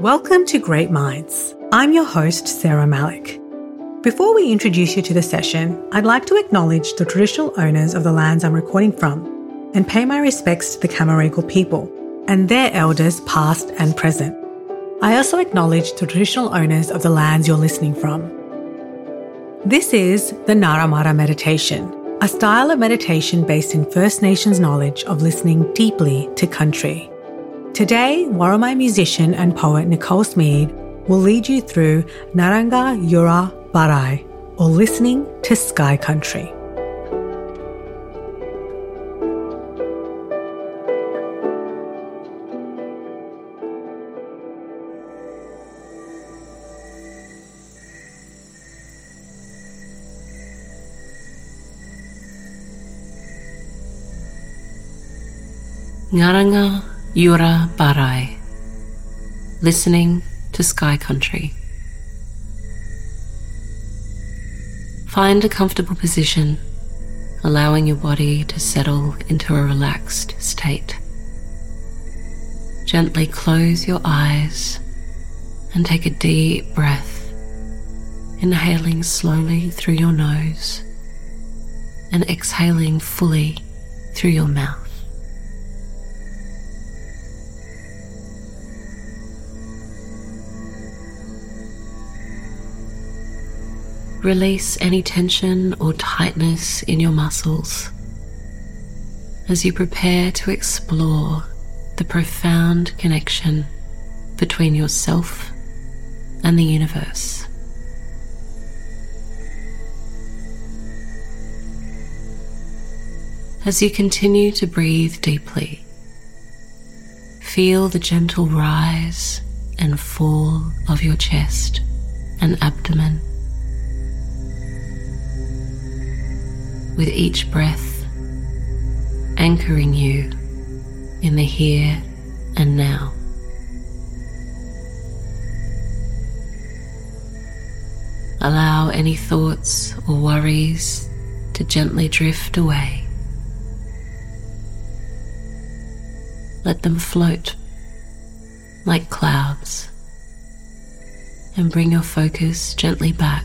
Welcome to Great Minds. I'm your host, Sarah Malik. Before we introduce you to the session, I'd like to acknowledge the traditional owners of the lands I'm recording from and pay my respects to the Camaragal people and their elders past and present. I also acknowledge the traditional owners of the lands you're listening from. This is the Ngarayamūrah Meditation, a style of meditation based in First Nations knowledge of listening deeply to country. Today, Worimi musician and poet Nicole Smede will lead you through Ngaranga Yurra Barray, or listening to Sky Country. Ngaranga Yurra Barray, listening to Sky Country. Find a comfortable position, allowing your body to settle into a relaxed state. Gently close your eyes and take a deep breath, inhaling slowly through your nose and exhaling fully through your mouth. Release any tension or tightness in your muscles as you prepare to explore the profound connection between yourself and the universe. As you continue to breathe deeply, feel the gentle rise and fall of your chest and abdomen. With each breath, anchoring you in the here and now. Allow any thoughts or worries to gently drift away. Let them float like clouds and bring your focus gently back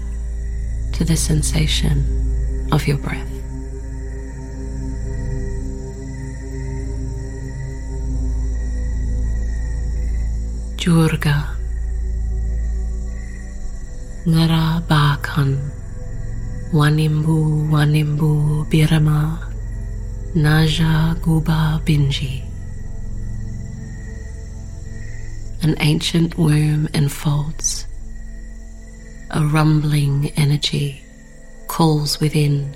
to the sensation of your breath. Jurga Ngara Bakan Wanimbu Wanimbu Birama. Naja Guba Binji. An ancient womb enfolds. A rumbling energy calls within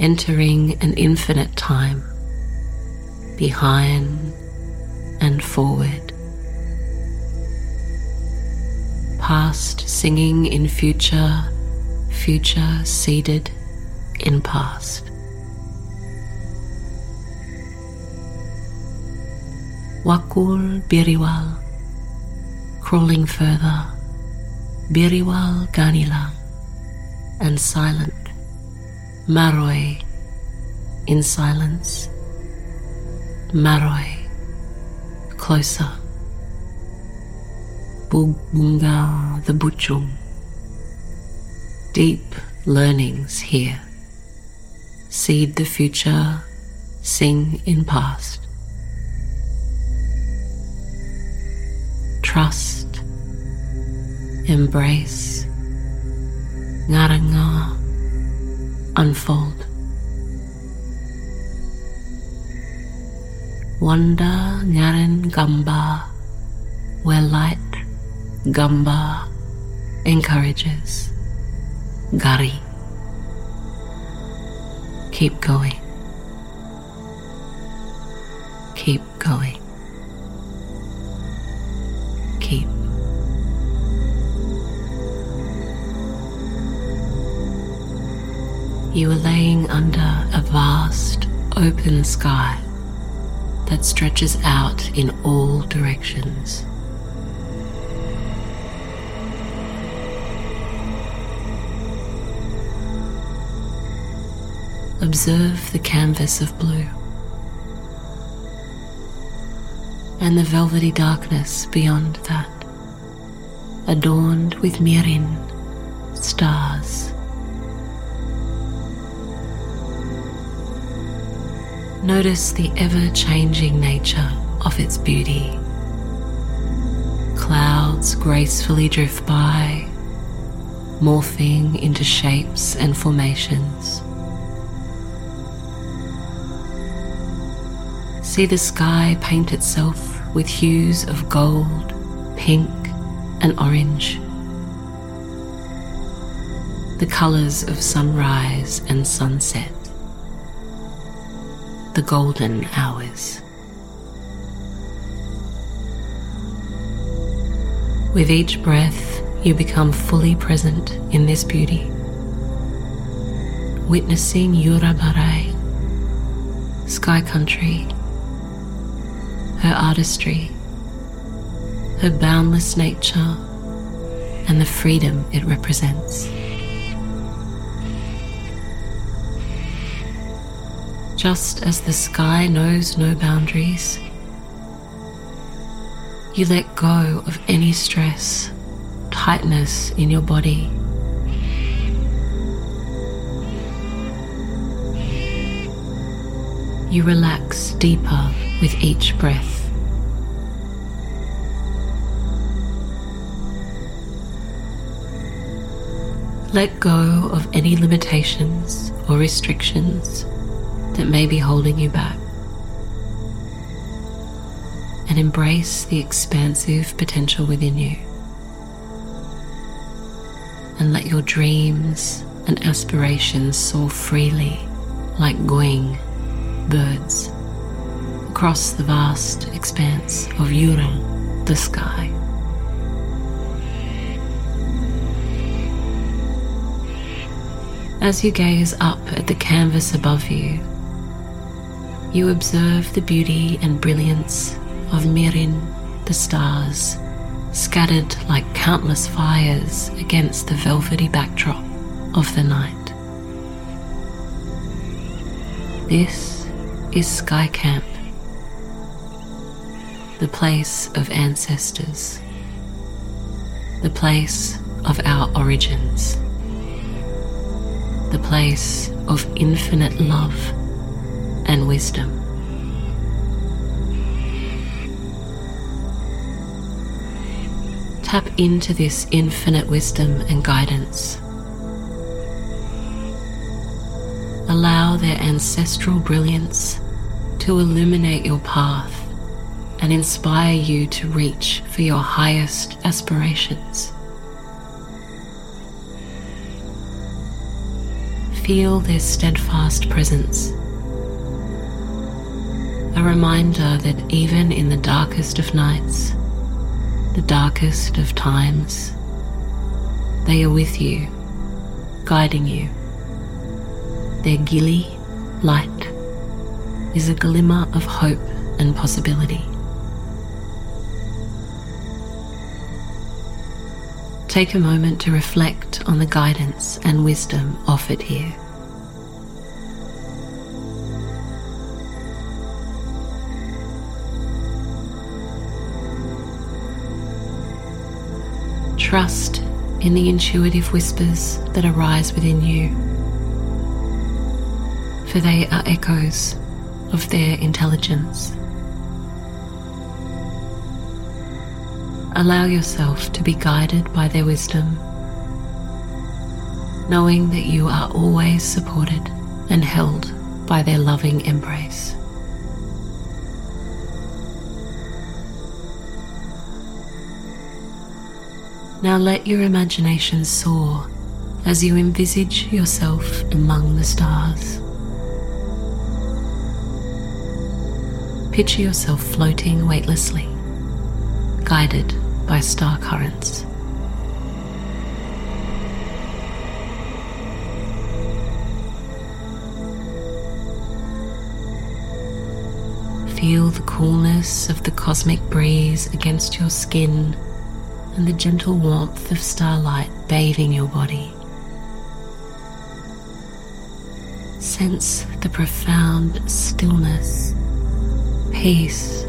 Entering an infinite time Behind and forward past singing in future, future seeded in past. Wakul Biriwal, crawling further, Biriwal Ganila, and silent, Maroi, in silence, Maroi, closer. Bunga the Butchung. Deep learnings here. Seed the future, sing in past. Trust, embrace, ngaranga, unfold. Wanda Nyaren Gamba, where light Gamba encourages. Gari. Keep going. keep going. Keep. You are laying under a vast open sky that stretches out in all directions. Observe the canvas of blue and the velvety darkness beyond that, adorned with mirriiyn, stars. Notice the ever changing nature of its beauty. Clouds gracefully drift by, morphing into shapes and formations. See the sky paint itself with hues of gold, pink, and orange. The colours of sunrise and sunset the golden hours. With each breath, you become fully present in this beauty, witnessing Yurra Barray, sky country, her artistry, her boundless nature, and the freedom it represents. just as the sky knows no boundaries. You let go of any stress, tightness in your body. You relax deeper with each breath. Let go of any limitations or restrictions that may be holding you back. And embrace the expansive potential within you. And let your dreams and aspirations soar freely like going birds across the vast expanse of Yurra, the sky. As you gaze up at the canvas above you, you observe the beauty and brilliance of Mirriiyn, the stars, scattered like countless fires against the velvety backdrop of the night. This is Sky Camp, the place of ancestors, the place of our origins, the place of infinite love and wisdom. Tap into this infinite wisdom and guidance. Allow their ancestral brilliance to illuminate your path and inspire you to reach for your highest aspirations. Feel their steadfast presence a reminder that even in the darkest of nights, the darkest of times, they are with you, guiding you. Their gili, light, is a glimmer of hope and possibility. Take a moment to reflect on the guidance and wisdom offered here. Trust in the intuitive whispers that arise within you, for they are echoes of their intelligence. Allow yourself to be guided by their wisdom, knowing that you are always supported and held by their loving embrace. Now let your imagination soar as you envisage yourself among the stars. picture yourself floating weightlessly, guided by star currents. Feel the coolness of the cosmic breeze against your skin and the gentle warmth of starlight bathing your body. Sense the profound stillness, peace,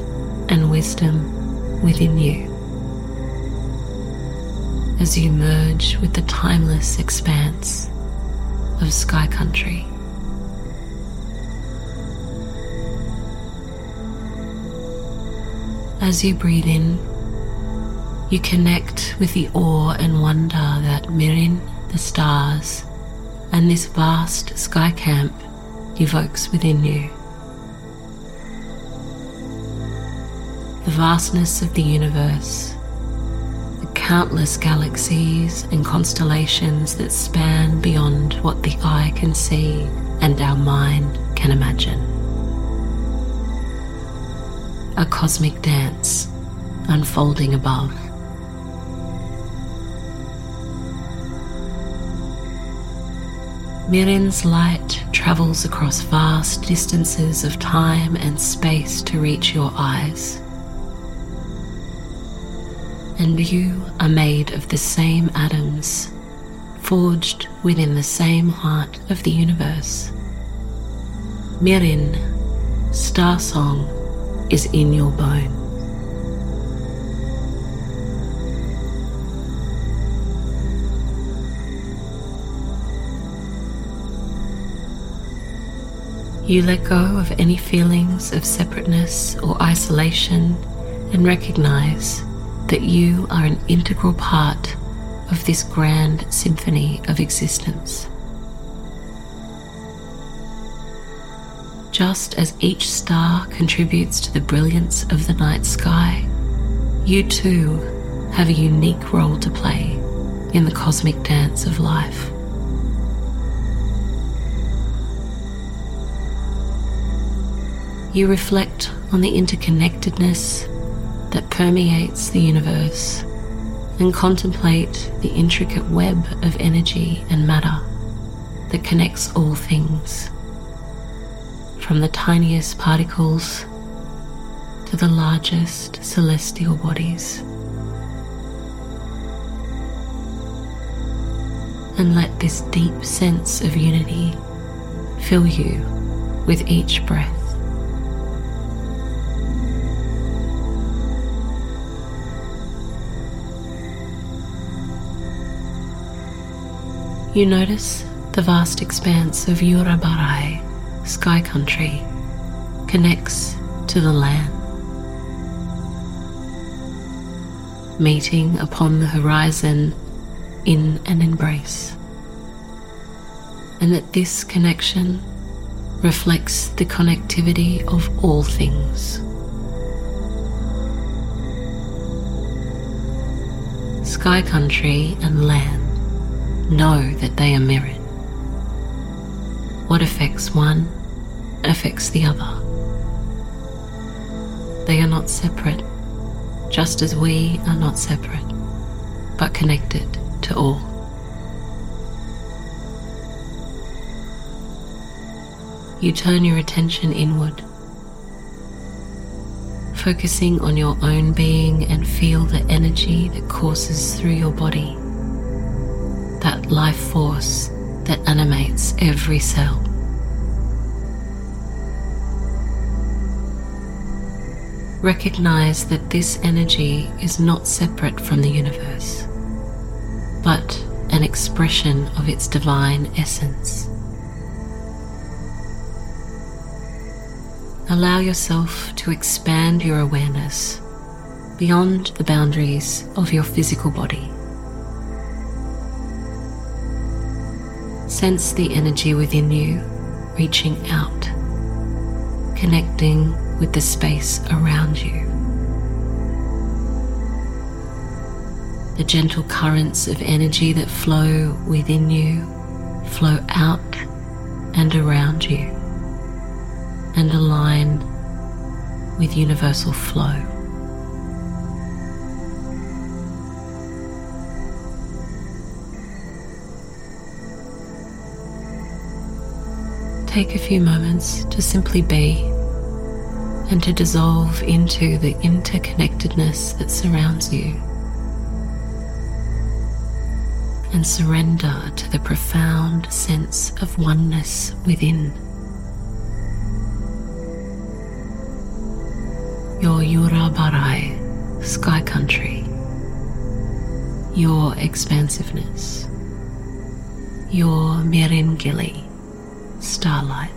and wisdom within you as you merge with the timeless expanse of sky country. As you breathe in, you connect with the awe and wonder that Mirriiyn, the stars, and this vast sky camp evokes within you. The vastness of the universe, countless galaxies and constellations that span beyond what the eye can see and our mind can imagine a cosmic dance unfolding above. Mirriiyn's light travels across vast distances of time and space to reach your eyes. And you are made of the same atoms, forged within the same heart of the universe. Mirriiyn, star song, is in your bone. You let go of any feelings of separateness or isolation and recognize that you are an integral part of this grand symphony of existence. Just as each star contributes to the brilliance of the night sky, you too have a unique role to play in the cosmic dance of life. You reflect on the interconnectedness that permeates the universe and contemplate the intricate web of energy and matter that connects all things from the tiniest particles to the largest celestial bodies. And let this deep sense of unity fill you with each breath. You notice the vast expanse of Yurra Barray sky country connects to the land. Meeting upon the horizon in an embrace. And that this connection reflects the connectivity of all things. Sky country and land know that they are mirrored. What affects one affects the other. They are not separate, just as we are not separate, but connected to all. You turn your attention inward, focusing on your own being and feel the energy that courses through your body, that life force that animates every cell. Recognize that this energy is not separate from the universe, but an expression of its divine essence. Allow yourself to expand your awareness beyond the boundaries of your physical body. Sense the energy within you reaching out, connecting with the space around you. The gentle currents of energy that flow within you flow out and around you and align with universal flow. Take a few moments to simply be and to dissolve into the interconnectedness that surrounds you. And surrender to the profound sense of oneness within. Your Yurra Barray, sky country, your expansiveness, your Miringili, starlight.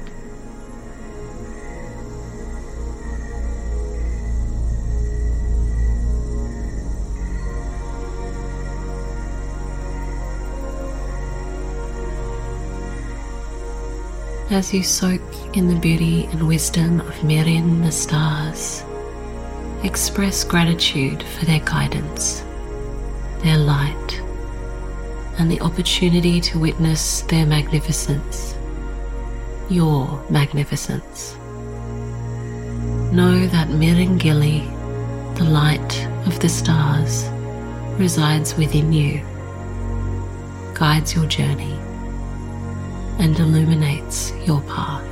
As you soak in the beauty and wisdom of Mirriiyn the stars, express gratitude for their guidance, their light, and the opportunity to witness their magnificence your magnificence. Know that Miringili, the light of the stars, resides within you, guides your journey, and illuminates your path.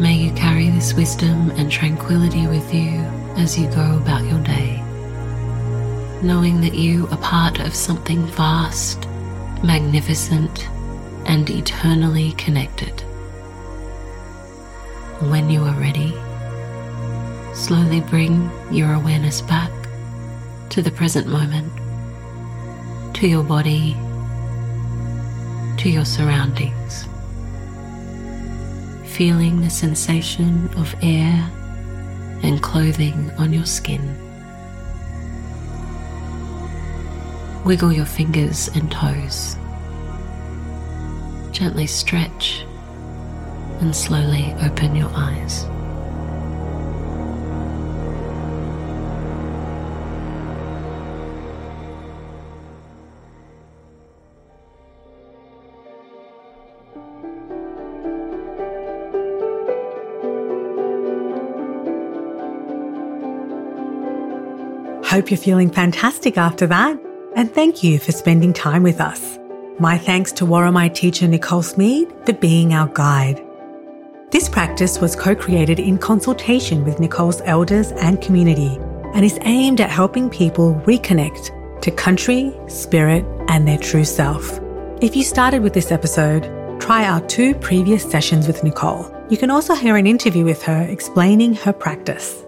May you carry this wisdom and tranquility with you as you go about your day, knowing that you are part of something vast, magnificent, and eternally connected. When you are ready, slowly bring your awareness back to the present moment, to your body, to your surroundings, feeling the sensation of air and clothing on your skin. Wiggle your fingers and toes gently stretch and slowly open your eyes. Hope you're feeling fantastic after that, and thank you for spending time with us. My thanks to Worimi teacher Nicole Smede for being our guide. This practice was co created in consultation with Nicole's elders and community and is aimed at helping people reconnect to country, spirit, and their true self. If you started with this episode, try our two previous sessions with Nicole. You can also hear an interview with her explaining her practice.